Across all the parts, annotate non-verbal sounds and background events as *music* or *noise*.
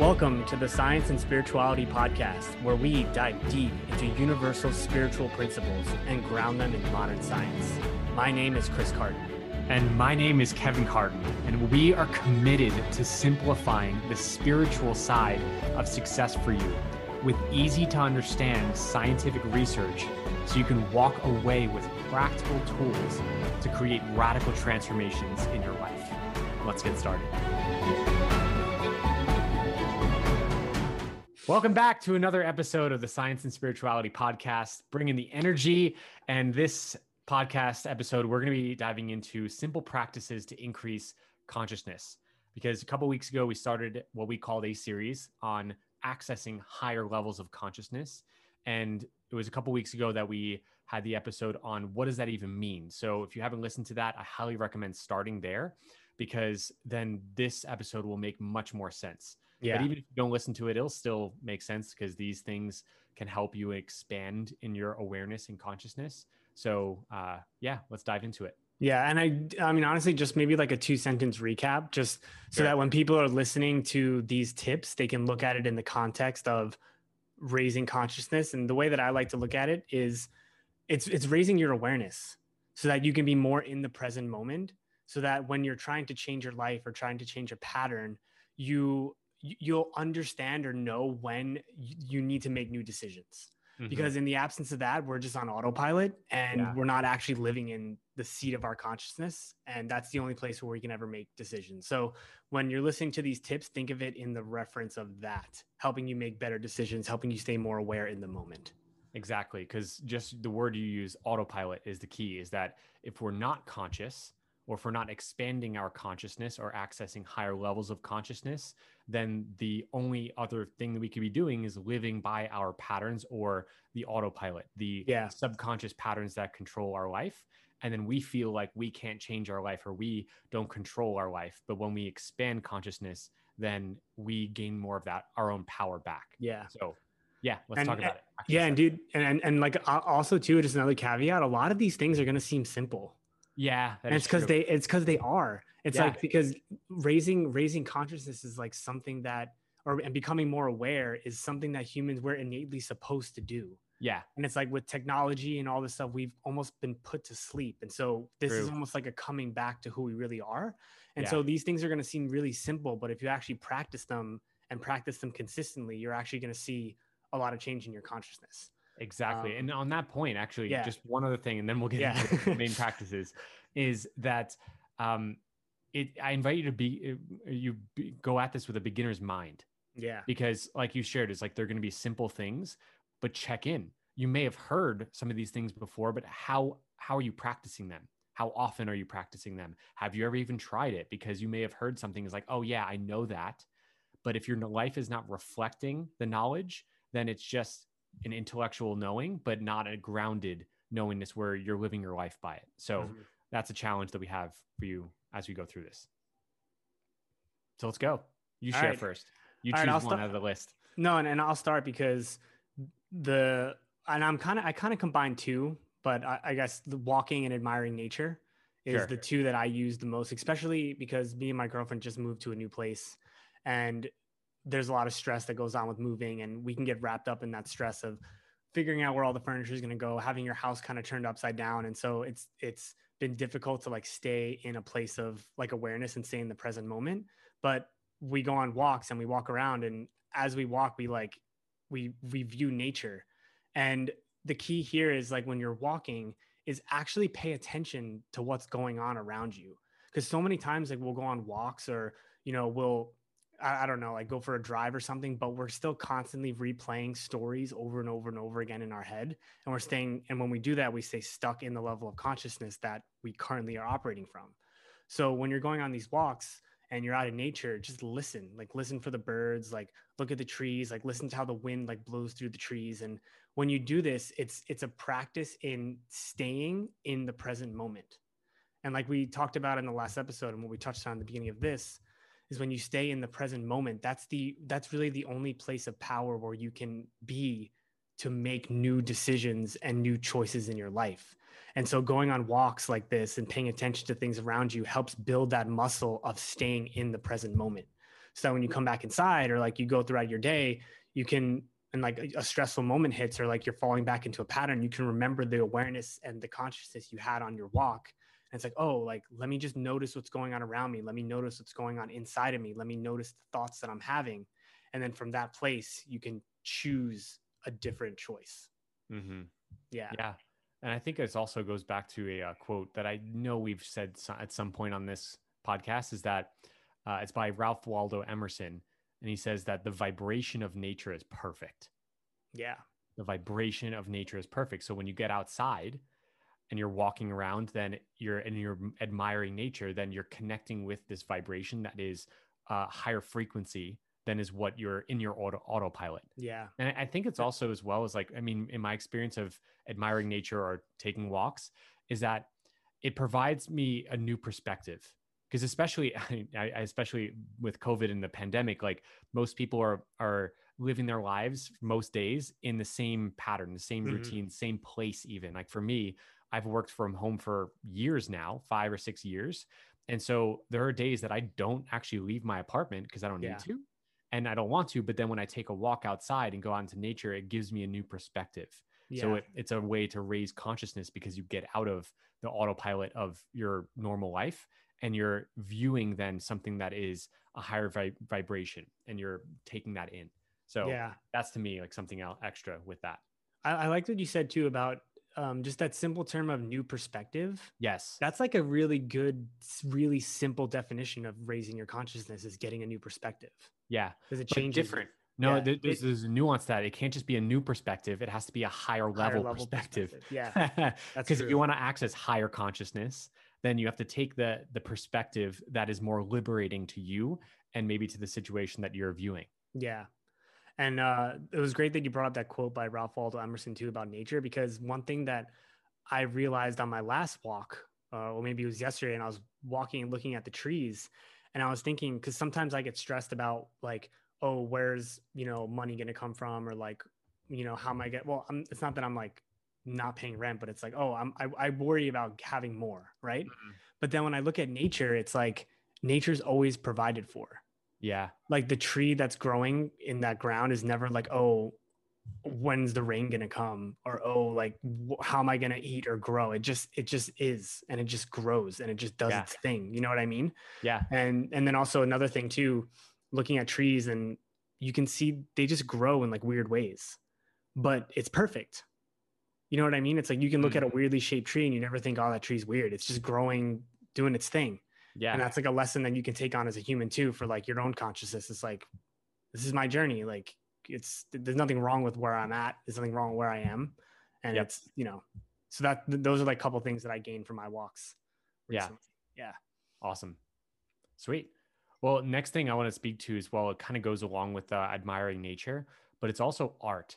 Welcome to the Science and Spirituality Podcast, where we dive deep into universal spiritual principles and ground them in modern science. My name is Chris Carton. And my name is Kevin Carton, and we are committed to simplifying the spiritual side of success for you with easy to understand scientific research so you can walk away with practical tools to create radical transformations in your life. Let's get started. Welcome back to another episode of the Science and Spirituality Podcast, bringing the energy. And this podcast episode, we're going to be diving into simple practices to increase consciousness. Because a couple weeks ago, we started what we called a series on accessing higher levels of consciousness. And it was a couple weeks ago that we had the episode on what does that even mean. So if you haven't listened to that, I highly recommend starting there because then this episode will make much more sense. Yeah. But even if you don't listen to it, it'll still make sense because these things can help you expand in your awareness and consciousness. So, uh, yeah, let's dive into it. Yeah, and I, I mean, honestly, just maybe like a two sentence recap, just so sure. that when people are listening to these tips, they can look at it in the context of raising consciousness. And the way that I like to look at it is, it's it's raising your awareness so that you can be more in the present moment, so that when you're trying to change your life or trying to change a pattern, you you'll understand or know when you need to make new decisions. Mm-hmm. Because in the absence of that, we're just on autopilot and yeah. we're not actually living in the seat of our consciousness. And that's the only place where we can ever make decisions. So when you're listening to these tips, think of it in the reference of that, helping you make better decisions, helping you stay more aware in the moment. Exactly. Because just the word you use, autopilot, is the key. Is that if we're not conscious, or if we're not expanding our consciousness or accessing higher levels of consciousness, then the only other thing that we could be doing is living by our patterns or the autopilot, the yeah. subconscious patterns that control our life. And then we feel like we can't change our life or we don't control our life. But when we expand consciousness, then we gain more of that, our own power back. Yeah. So yeah, let's and, talk about it. Yeah, and dude, and, and and like also too, just another caveat. A lot of these things are going to seem simple. Yeah, and it's because they it's because they are. It's yeah. like because raising raising consciousness is like something that or and becoming more aware is something that humans we're innately supposed to do. Yeah. And it's like with technology and all this stuff, we've almost been put to sleep. And so this True. is almost like a coming back to who we really are. And yeah. so these things are going to seem really simple, but if you actually practice them and practice them consistently, you're actually going to see a lot of change in your consciousness. Exactly. Um, and on that point, actually, yeah. just one other thing, and then we'll get yeah. into the main *laughs* practices, is that um, it. I invite you to be uh, you be, go at this with a beginner's mind. Yeah. Because, like you shared, it's like they're going to be simple things, but check in. You may have heard some of these things before, but how how are you practicing them? How often are you practicing them? Have you ever even tried it? Because you may have heard something is like, oh yeah, I know that, but if your life is not reflecting the knowledge, then it's just an intellectual knowing, but not a grounded knowingness where you're living your life by it. So mm-hmm. that's a challenge that we have for you as we go through this. So let's go. You share right. first. You choose right, one start. out of the list. No, and, and I'll start because the and I'm kind of I kind of combine two, but I, I, guess the walking and admiring nature is sure. the two that I use the most, especially because me and my girlfriend just moved to a new place, and there's a lot of stress that goes on with moving and we can get wrapped up in that stress of figuring out where all the furniture is going to go having your house kind of turned upside down. And so it's it's been difficult to like stay in a place of like awareness and stay in the present moment. But we go on walks and we walk around and as we walk we like we we view nature. And the key here is like when you're walking is actually pay attention to what's going on around you. Because so many times like we'll go on walks or you know we'll I, don't know, like go for a drive or something, but we're still constantly replaying stories over and over and over again in our head. And we're staying, and when we do that, we stay stuck in the level of consciousness that we currently are operating from. So when you're going on these walks and you're out in nature, just listen, like listen for the birds, like look at the trees, like listen to how the wind like blows through the trees. And when you do this, it's it's a practice in staying in the present moment. And like we talked about in the last episode and what we touched on at the beginning of this, is when you stay in the present moment that's the that's really the only place of power where you can be to make new decisions and new choices in your life. And so going on walks like this and paying attention to things around you helps build that muscle of staying in the present moment. So when you come back inside or like you go throughout your day you can and like a stressful moment hits or like you're falling back into a pattern you can remember the awareness and the consciousness you had on your walk and it's like oh like let me just notice what's going on around me let me notice what's going on inside of me let me notice the thoughts that i'm having and then from that place you can choose a different choice Mm-hmm. yeah Yeah. And I think it also goes back to a, uh quote that I know we've said so- at some point on this podcast is that uh, it's by Ralph Waldo Emerson. And he says that the vibration of nature is perfect. yeah The vibration of nature is perfect. So when you get outside and you're walking around, then you're and you're admiring nature, then you're connecting with this vibration that is uh, higher frequency than is what you're in your auto autopilot. yeah And I- think it's also as well as like, I mean, in my experience of admiring nature or taking walks, is that it provides me a new perspective. Because especially, *laughs* I, I- especially with COVID and the pandemic, like most people are are living their lives most days in the same pattern, the same Mhm. routine, same place. Even like for me, I've worked from home for years now, five or six years, and so there are days that I don't actually leave my apartment because I don't Yeah. need to and I don't want to. But then when I take a walk outside and go out into nature, it gives me a new perspective. yeah So it, it's a way to raise consciousness because you get out of the autopilot of your normal life and you're viewing then something that is a higher vi- vibration and you're taking that in. So yeah that's to me like something else extra with that. I, I like what you said too about um, just that simple term of new perspective Yes. that's like a really good really simple definition of raising your consciousness is getting a new perspective yeah. because it But changes different. No, Yeah, there- there's, there's a nuance that it can't just be a new perspective. It has to be a higher higher level, perspective. yeah *laughs* because if you want to access higher consciousness then you have to take the the perspective that is more liberating to you and maybe to the situation that you're viewing Yeah. And uh, it was great that you brought up that quote by Ralph Waldo Emerson too about nature, because one thing that I realized on my last walk, uh, or maybe it was yesterday, and I was walking and looking at the trees, and I was thinking, because sometimes I get stressed about like, oh, where's you know money going to come from, or like, you know, how am I get? Well, I'm, it's not that I'm like not paying rent, but it's like, oh, I'm I, I worry about having more, right? But then when I look at nature, it's like nature's always provided for yeah. Like the tree that's growing in that ground is never like oh when's the rain gonna come? or oh like wh- how am i gonna eat or grow? It just it just is and it just grows and it just does Yeah. its thing you know what i mean? Yeah. And and then also another thing too looking at trees and you can see they just grow in like weird ways but it's perfect. You know what i mean? It's like you can look at mm. a weirdly shaped tree and you never think oh that tree's weird. It's just growing doing its thing yeah. And that's like a lesson that you can take on as a human too for like your own consciousness. It's like this is my journey. Like it's there's nothing wrong with where i'm at. There's nothing wrong with where i am. And Yep. it's you know so that th- those are like a couple things that i gained from my walks Yeah. yeah. Awesome. Sweet. Well next thing i want to speak to as well it kind of goes along with uh, admiring nature but it's also art.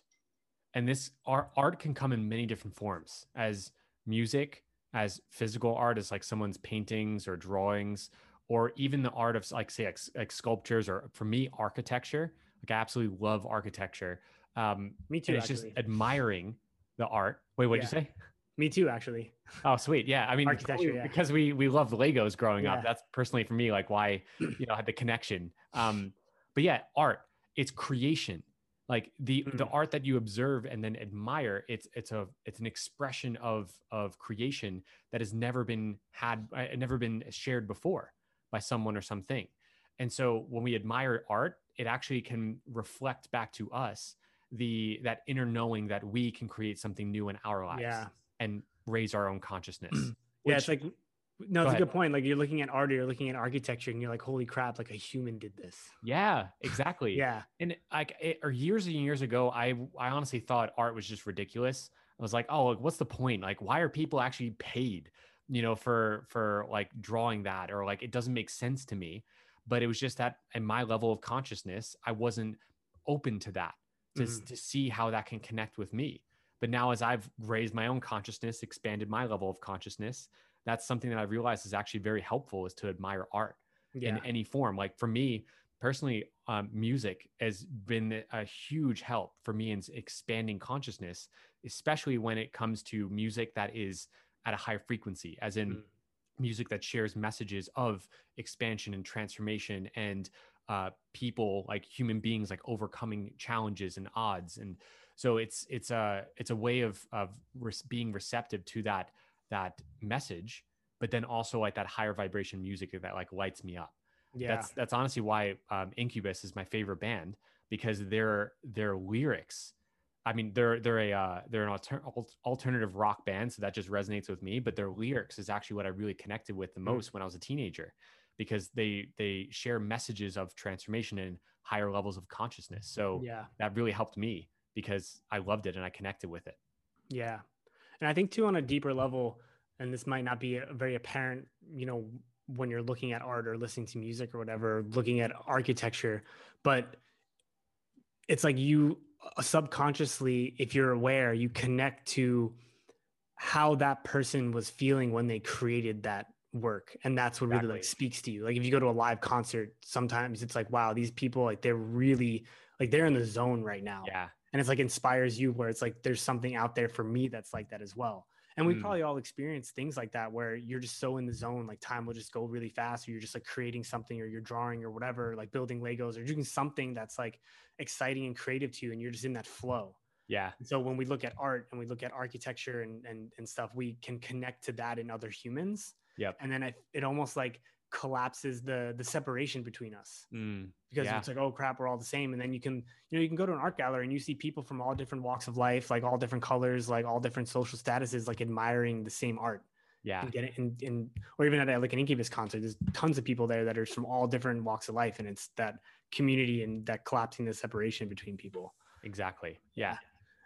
And this art art can come in many different forms as music as physical art as like someone's paintings or drawings or even the art of like say like, like sculptures or for me architecture like i absolutely love architecture um me too and it's actually just admiring the art wait what'd you say me too actually Oh, sweet. Yeah. I mean, Architecture, yeah. because we we loved Legos growing up. That's personally for me, like why you know I had the connection. Um, but yeah, art. It's creation. Like the the Mm. art that you observe and then admire. It's it's a it's an expression of of creation that has never been had, uh, never been shared before by someone or something. And so when we admire art, it actually can reflect back to us the that inner knowing that we can create something new in our lives Yeah. and raise our own consciousness. yeah it's like no Go it's a ahead. good point like you're looking at art or you're looking at architecture and you're like holy crap like a human did this yeah, exactly. yeah And like, or years and years ago, I I honestly thought art was just ridiculous. I was like, oh, like, what's the point? Like, why are people actually paid, you know, for for like drawing that, or like it doesn't make sense to me. But it was just that in my level of consciousness, I wasn't open to that to Mhm. to see how that can connect with me. But now, as I've raised my own consciousness, expanded my level of consciousness, that's something that I've realized is actually very helpful is to admire art yeah in any form. Like for me personally, um, music has been a huge help for me in expanding consciousness, especially when it comes to music that is at a higher frequency, as in Mm. music that shares messages of expansion and transformation and uh, people like human beings like overcoming challenges and odds and so it's it's a it's a way of of being receptive to that that message but then also like that higher vibration music that like lights me up yeah that's that's honestly why um, incubus is my favorite band because their their lyrics I mean, they're they're a uh, they're an alter- alternative rock band, so that just resonates with me. But their lyrics is actually what I really connected with the mm. most mm. when I was a teenager, because they they share messages of transformation and higher levels of consciousness. So yeah, that really helped me because I loved it and I connected with it. Yeah, and I think too on a deeper level, and this might not be very apparent, you know, when you're looking at art or listening to music or whatever, looking at architecture, but it's like you uh, subconsciously, if you're aware, you connect to how that person was feeling when they created that work. And that's what exactly. really like speaks to you. Like if you go to a live concert sometimes it's like wow these people like they're really like they're in the zone right now. Yeah and it's like inspires you where it's like there's something out there for me that's like that as well and we mm. probably all experience things like that where you're just so in the zone, like time will just go really fast, or you're just like creating something, or you're drawing, or whatever, like building Legos, or doing something that's like exciting and creative to you, and you're just in that flow. Yeah. so when we look at art and we look at architecture and and and stuff, we can connect to that in other humans. yeah And then it, it almost like collapses the the separation between us mm, because yeah. it's like oh crap we're all the same. And then you can you know you can go to an art gallery and you see people from all different walks of life like all different colors like all different social statuses like admiring the same art yeah. and get it in, in or even at like an incubus concert there's tons of people there that are from all different walks of life. And it's that community and that collapsing the separation between people. Exactly. Yeah.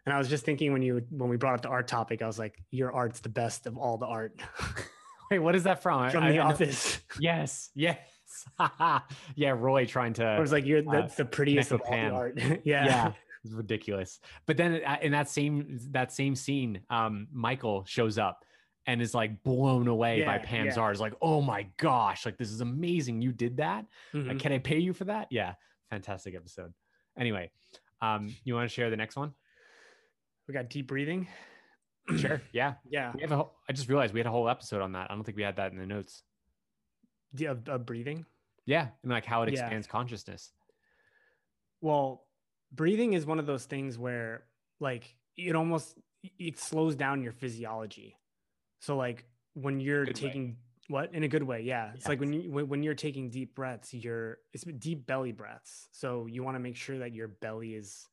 And i was just thinking when you when we brought up the art topic i was like your art's the best of all the art *laughs* Wait, what is that from? From I, The I Office. Yes, *laughs* yes. *laughs* yeah, Roy trying to. It was like you're that's uh, the prettiest of all the art. *laughs* yeah, yeah, it's ridiculous. But then uh, in that same that same scene, um, Michael shows up and is like blown away yeah, by Pam's yeah. art. Is like, oh my gosh, like this is amazing. You did that. Mm-hmm. Like, can I pay you for that? Yeah, fantastic episode. Anyway, um, you want to share the next one? We got deep breathing. Sure. *clears throat* Yeah. Yeah. We have a, I just realized we had a whole episode on that. I don't think we had that in the notes. Yeah, of, breathing. Yeah, and like how it expands yeah. consciousness. Well, breathing is one of those things where like it almost it slows down your physiology. So like when you're good taking way. what in a good way, yeah. Yes. It's like when you when, when you're taking deep breaths, you're it's deep belly breaths. So you want to make sure that your belly is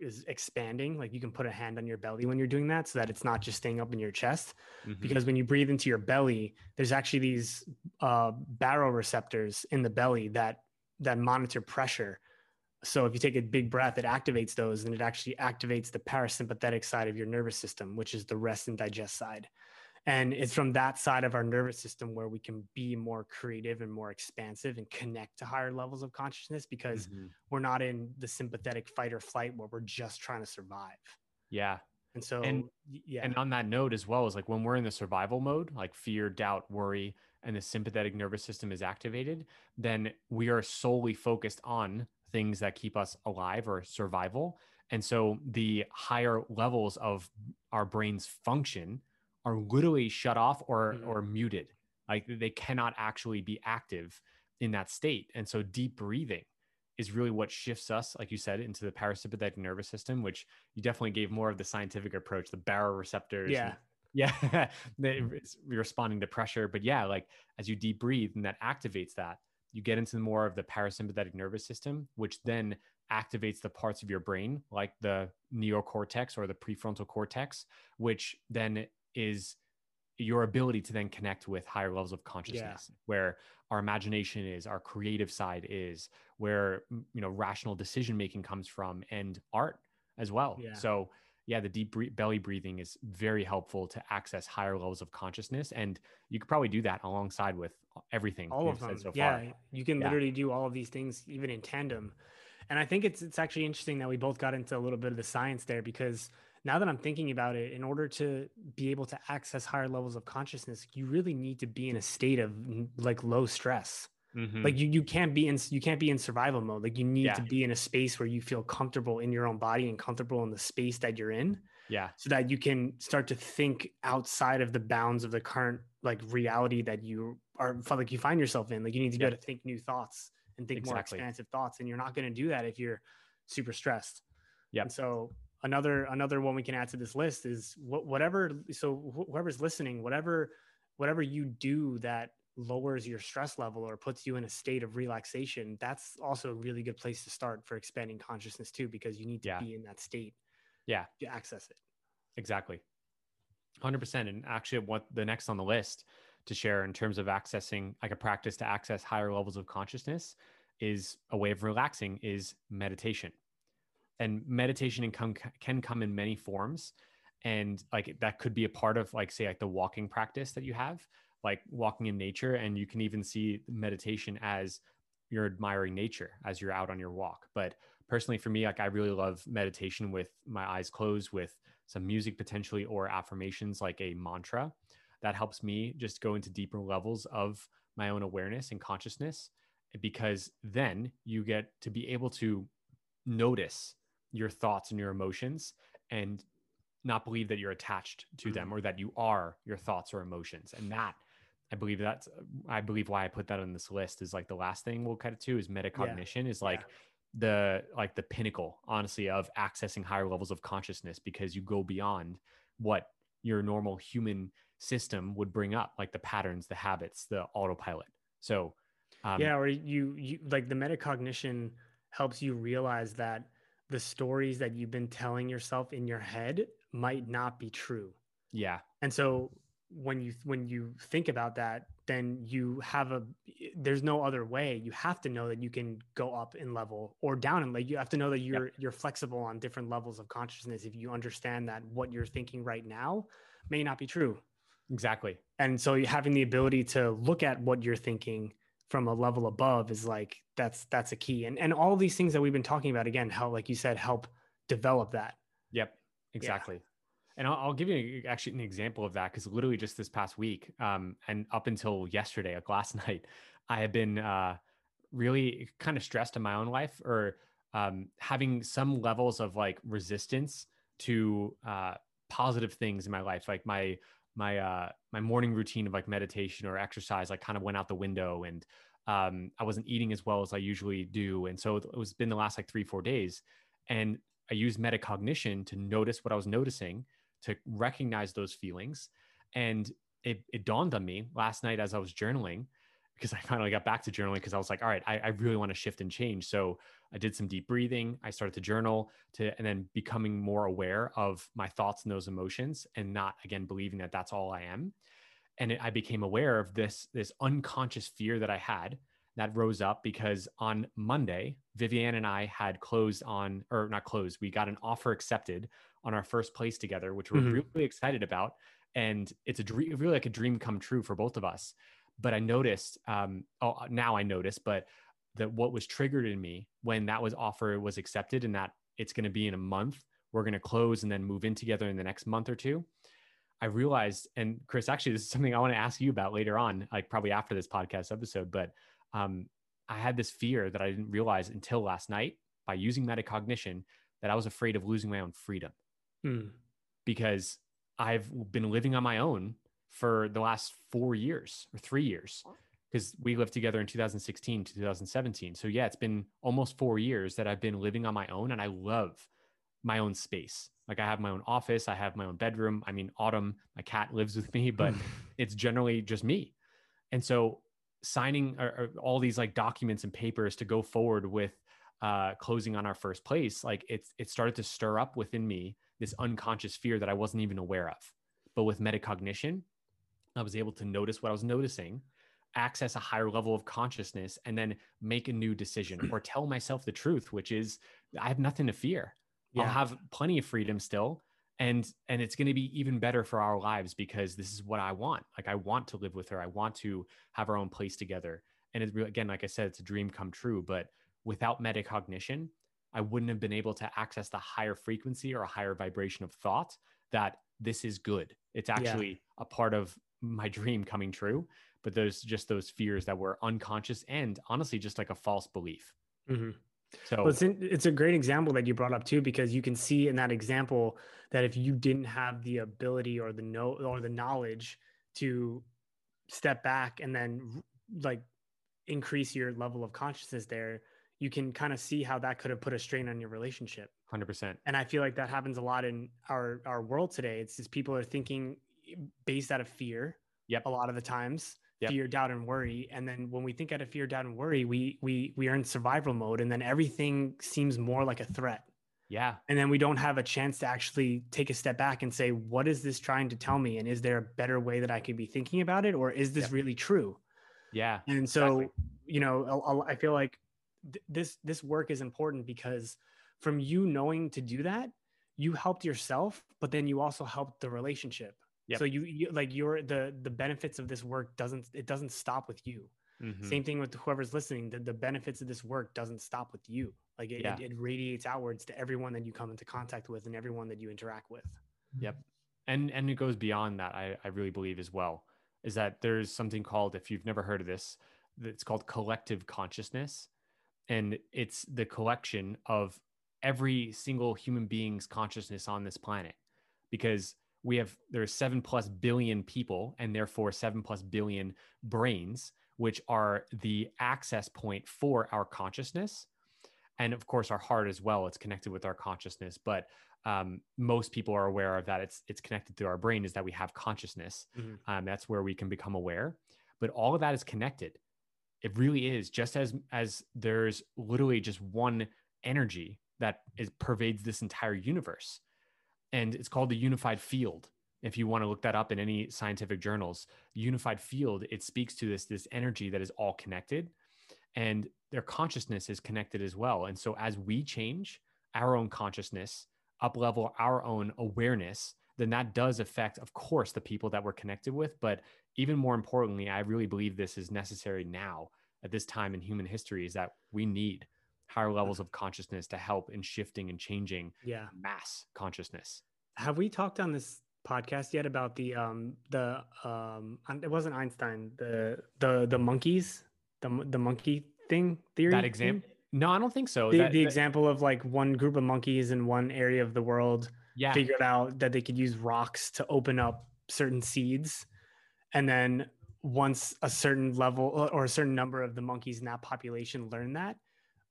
is expanding like you can put a hand on your belly when you're doing that so that it's not just staying up in your chest. Mm-hmm. because when you breathe into your belly there's actually these uh, baroreceptors in the belly that that monitor pressure. So if you take a big breath it activates those and it actually activates the parasympathetic side of your nervous system which is the rest and digest side and it's from that side of our nervous system where we can be more creative and more expansive and connect to higher levels of consciousness because mm-hmm. we're not in the sympathetic fight or flight where we're just trying to survive. Yeah. And so, and, yeah. And on that note as well, is like when we're in the survival mode, like fear, doubt, worry, and the sympathetic nervous system is activated, then we are solely focused on things that keep us alive or survival. And so the higher levels of our brain's function are literally shut off or mm-hmm. or muted. Like they cannot actually be active in that state. And so deep breathing is really what shifts us like you said into the parasympathetic nervous system which you definitely gave more of the scientific approach the baroreceptors yeah. *laughs* yeah *laughs* responding to pressure. But yeah like as you deep breathe and that activates that you get into more of the parasympathetic nervous system which then activates the parts of your brain like the neocortex or the prefrontal cortex which then is your ability to then connect with higher levels of consciousness yeah. where our imagination is our creative side is where mm, you know rational decision making comes from and art as well yeah. so yeah the deep belly breathing is very helpful to access higher levels of consciousness and you could probably do that alongside with everything all of them so yeah far. you can yeah. literally do all of these things even in tandem and i think it's it's actually interesting that we both got into a little bit of the science there because now that I'm thinking about it, in order to be able to access higher levels of consciousness, you really need to be in a state of like low stress. Mm-hmm. Like you, you can't be in you can't be in survival mode. Like you need yeah. to be in a space where you feel comfortable in your own body and comfortable in the space that you're in. Yeah. So that you can start to think outside of the bounds of the current like reality that you are like you find yourself in. Like you need to be able to think new thoughts and think exactly. more expansive thoughts. And you're not going to do that if you're super stressed. Yeah. And so another another one we can add to this list is whatever. So whoever's listening, whatever whatever you do that lowers your stress level or puts you in a state of relaxation, that's also a really good place to start for expanding consciousness too, because you need to yeah. be in that state. Yeah. To access it. Exactly. 100%. And actually, what the next on the list to share in terms of accessing like a practice to access higher levels of consciousness is a way of relaxing is meditation and meditation can come, can come in many forms. And like that could be a part of like say like the walking practice that you have like walking in nature. And you can even see meditation as you're admiring nature as you're out on your walk. But personally for me like i really love meditation with my eyes closed with some music potentially or affirmations like a mantra. That helps me just go into deeper levels of my own awareness and consciousness because then you get to be able to notice your thoughts and your emotions and not believe that you're attached to them mm-hmm. or that you are your thoughts or emotions and that i believe that's i believe why i put that on this list is like the last thing we'll cut it to is metacognition yeah. is like yeah. the like the pinnacle honestly of accessing higher levels of consciousness because you go beyond what your normal human system would bring up like the patterns the habits the autopilot so um, yeah or you you like the metacognition helps you realize that the stories that you've been telling yourself in your head might not be true yeah and so when you when you think about that then you have a there's no other way you have to know that you can go up in level or down in like you have to know that you're yep. you're flexible on different levels of consciousness if you understand that what you're thinking right now may not be true Exactly. And so having the ability to look at what you're thinking from a level above is like that's that's a key. And and all these things that we've been talking about again, how like you said, help develop that. Yep. Exactly. Yeah. And I'll, I'll, give you actually an example of that because literally just this past week, um, and up until yesterday, like last *laughs* night, I have been uh, really kind of stressed in my own life or um, having some levels of like resistance to uh, positive things in my life. Like my my uh my morning routine of like meditation or exercise like kind of went out the window and um I wasn't eating as well as I usually do and so it was been the last like 3 4 days and I used metacognition to notice what I was noticing to recognize those feelings and it, it dawned on me last night as I was journaling because *laughs* I finally got back to journaling because I was like, all right, I, I really want to shift and change. So I did some deep breathing. I started to journal to, and then becoming more aware of my thoughts and those emotions and not again, believing that that's all I am. And it, I became aware of this, this unconscious fear that I had that rose up because on Monday, Vivian and I had closed on, or not closed, we got an offer accepted on our first place together, which we're mm-hmm. really excited about. And it's a dream, really like a dream come true for both of us but I noticed, um, oh, now I notice, but that what was triggered in me when that was offer was accepted and that it's going to be in a month, we're going to close and then move in together in the next month or two. I realized, and Chris, actually, this is something I want to ask you about later on, like probably after this podcast episode, but um, I had this fear that I didn't realize until last night by using metacognition that I was afraid of losing my own freedom hmm. because I've been living on my own for the last four years or three years because we lived together in 2016 to 2017. So yeah, it's been almost four years that I've been living on my own and I love my own space. Like I have my own office, I have my own bedroom. I mean, Autumn, my cat lives with me, but *laughs* it's generally just me. And so signing or, or all these like documents and papers to go forward with uh, closing on our first place, like it's it started to stir up within me this unconscious fear that I wasn't even aware of. But with metacognition, I was able to notice what I was noticing, access a higher level of consciousness, and then make a new decision *clears throat* or tell myself the truth, which is I have nothing to fear. Yeah. I'll have plenty of freedom still. And and it's going to be even better for our lives because this is what I want. Like I want to live with her. I want to have our own place together. And it's again, like I said, it's a dream come true. But without metacognition, I wouldn't have been able to access the higher frequency or a higher vibration of thought that this is good. It's actually yeah. a part of my dream coming true but there's just those fears that were unconscious and honestly just like a false belief mm-hmm. So well, it's, in, it's a great example that you brought up too because you can see in that example that if you didn't have the ability or the know or the knowledge to step back and then like increase your level of consciousness there, you can kind of see how that could have put a strain on your relationship. 100%. And I feel like that happens a lot in our our world today. It's just people are thinking based out of fear. Yep. A lot of the times, Yep. fear, doubt, and worry. And then when we think out of fear, doubt, and worry, we we we are in survival mode, and then everything seems more like a threat. Yeah. And then we don't have a chance to actually take a step back and say, what is this trying to tell me? And is there a better way that I could be thinking about it, or is this Yep. really true? Yeah. And so, Exactly. you know, I feel like th- this this work is important because from you knowing to do that, you helped yourself, but then you also helped the relationship. Yep. So you, you like your the the benefits of this work doesn't it doesn't stop with you. Mhm. Same thing with whoever's listening. The, the benefits of this work doesn't stop with you. Like it, Yeah. it, it radiates outwards to everyone that you come into contact with and everyone that you interact with. Yep. And and it goes beyond that. I I really believe as well is that there's something called if you've never heard of this, it's called collective consciousness, and it's the collection of every single human being's consciousness on this planet, because we have there's seven plus billion people and therefore seven plus billion brains, which are the access point for our consciousness. And of course, our heart as well. It's connected with our consciousness, but um, most people are aware of that. It's it's connected to our brain. Is that we have consciousness. Mhm. Um, that's where we can become aware. But all of that is connected. It really is. Just as as there's literally just one energy that is pervades this entire universe, and it's called the unified field. If you want to look that up in any scientific journals, unified field it speaks to this this energy that is all connected, and their consciousness is connected as well. And so as we change our own consciousness, up level our own awareness, then that does affect, of course, the people that we're connected with. But even more importantly, I really believe this is necessary now at this time in human history is that we need higher levels of consciousness to help in shifting and changing Yeah. mass consciousness. Have we talked on this podcast yet about the um the um it wasn't Einstein the the the monkeys the the monkey thing theory That example? No, I don't think so. the, That- the that- example of like one group of monkeys in one area of the world yeah, figured out that they could use rocks to open up certain seeds and then once a certain level or- a certain number of the monkeys in that population learn that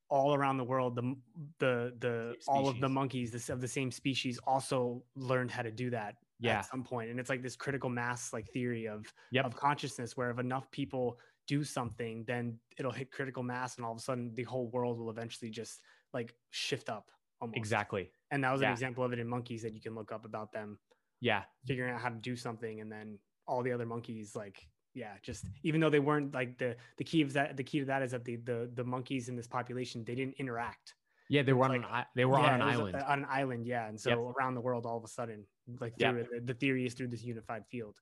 all around the world the the the all of the monkeys this, of the same species also learned how to do that Yeah. at some point and it's like this critical mass like theory of Yep. of consciousness where if enough people do something then it'll hit critical mass and all of a sudden the whole world will eventually just like shift up almost exactly. and that was Yeah. an example of it in monkeys that you can look up about them Yeah, figuring out how to do something and then all the other monkeys like yeah just even though they weren't like the the key of that the key to that is that the the, the monkeys in this population they didn't interact yeah. They were on like- an they were Yeah, on an island. on an island yeah and so around the world all of a sudden like through it, the theory is through this unified field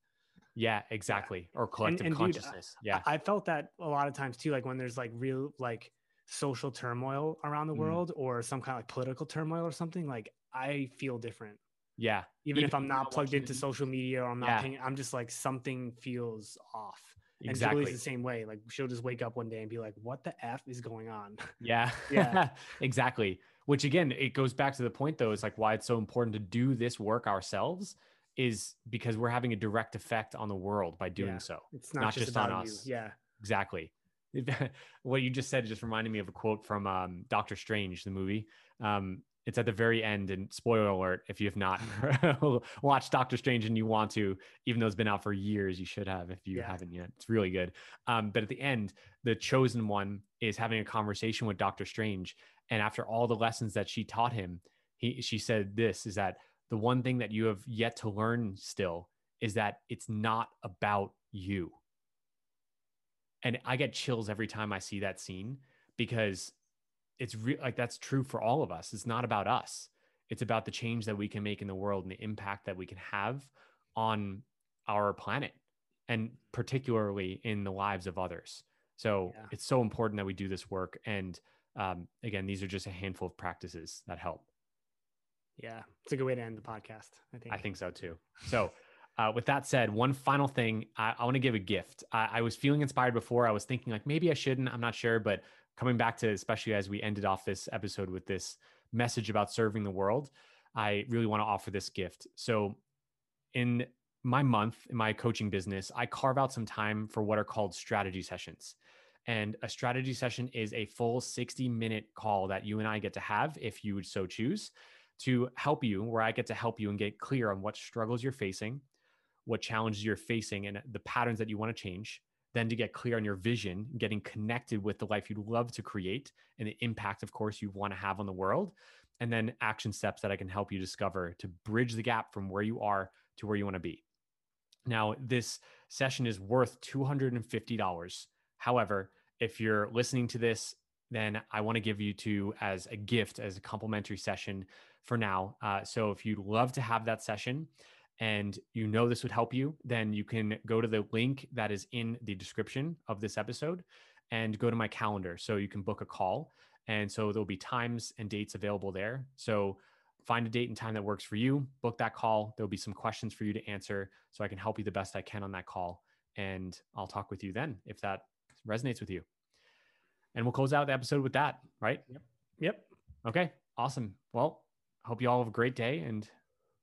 yeah, exactly. Or collective and dude, I- consciousness. yeah, I, I felt that a lot of times too like when there's like real like social turmoil around the Mhm. world or some kind of like political turmoil or something like i feel different yeah. even, if I'm not plugged into social media or I'm not Yeah. paying, I'm just like something feels off. And Exactly. Julie's the same way. Like she'll just wake up one day and be like, "What the f is going on?" *laughs* Yeah. Yeah. *laughs* exactly. Which again, it goes back to the point though, is like why it's so important to do this work ourselves is because we're having a direct effect on the world by doing Yeah. so. It's not, Not just, just on us. you. Yeah, Exactly. *laughs* what you just said just reminded me of a quote from um, Doctor Strange, the movie. Um, it's at the very end, and spoiler alert: if you have not *laughs* watched Doctor Strange and you want to, even though it's been out for years, you should have if you Yeah. haven't yet. It's really good. Um, but at the end, the chosen one is having a conversation with Doctor Strange, and after all the lessons that she taught him, he she said this is that the one thing that you have yet to learn still is that it's not about you and I get chills every time I see that scene because it's re- like that's true for all of us. It's not about us. It's about the change that we can make in the world and the impact that we can have on our planet and particularly in the lives of others. So Yeah. it's so important that we do this work. And um, again, these are just a handful of practices that help. yeah. It's a good way to end the podcast. I think. I think so too. So, uh, with that said, one final thing, I, I want to give a gift. I, I was feeling inspired before. I was thinking like maybe I shouldn't. I'm not sure, but coming back to especially as we ended off this episode with this message about serving the world, I really want to offer this gift. So, in my month in my coaching business, I carve out some time for what are called strategy sessions. And a strategy session is a full 60 minute call that you and I get to have if you would so choose to help you, where I get to help you and get clear on what struggles you're facing, what challenges you're facing, and the patterns that you want to change. Then to get clear on your vision, getting connected with the life you'd love to create and the impact, of course, you want to have on the world. And then action steps that I can help you discover to bridge the gap from where you are to where you want to be. Now, this session is worth $250. However, if you're listening to this, then I want to give you to as a gift, as a complimentary session for now. Uh, so if you'd love to have that session and you know this would help you, then you can go to the link that is in the description of this episode and go to my calendar. So you can book a call. And so there'll be times and dates available there. So find a date and time that works for you, book that call. There'll be some questions for you to answer so I can help you the best I can on that call. And I'll talk with you then if that resonates with you. And we'll close out the episode with that, right? Yep. Yep. Okay. Awesome. Well, hope you all have a great day. And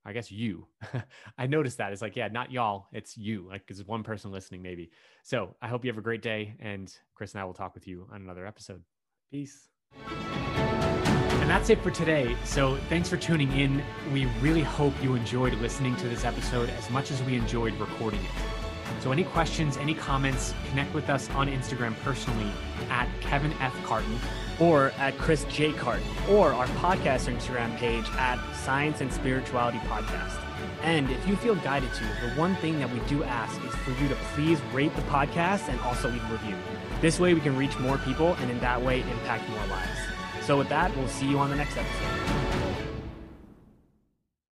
I guess you, *laughs* I noticed that it's like, yeah, not y'all, it's you, like, because one person listening, maybe. So I hope you have a great day. And Chris and I will talk with you on another episode. Peace. And that's it for today. So thanks for tuning in. We really hope you enjoyed listening to this episode as much as we enjoyed recording it. So, any questions, any comments, connect with us on Instagram personally at Kevin F. Carton or at Chris J. Carton or our podcast Instagram page at Science and Spirituality Podcast. And if you feel guided to, the one thing that we do ask is for you to please rate the podcast and also leave a review. This way we can reach more people and in that way impact more lives. So with that, we'll see you on the next episode.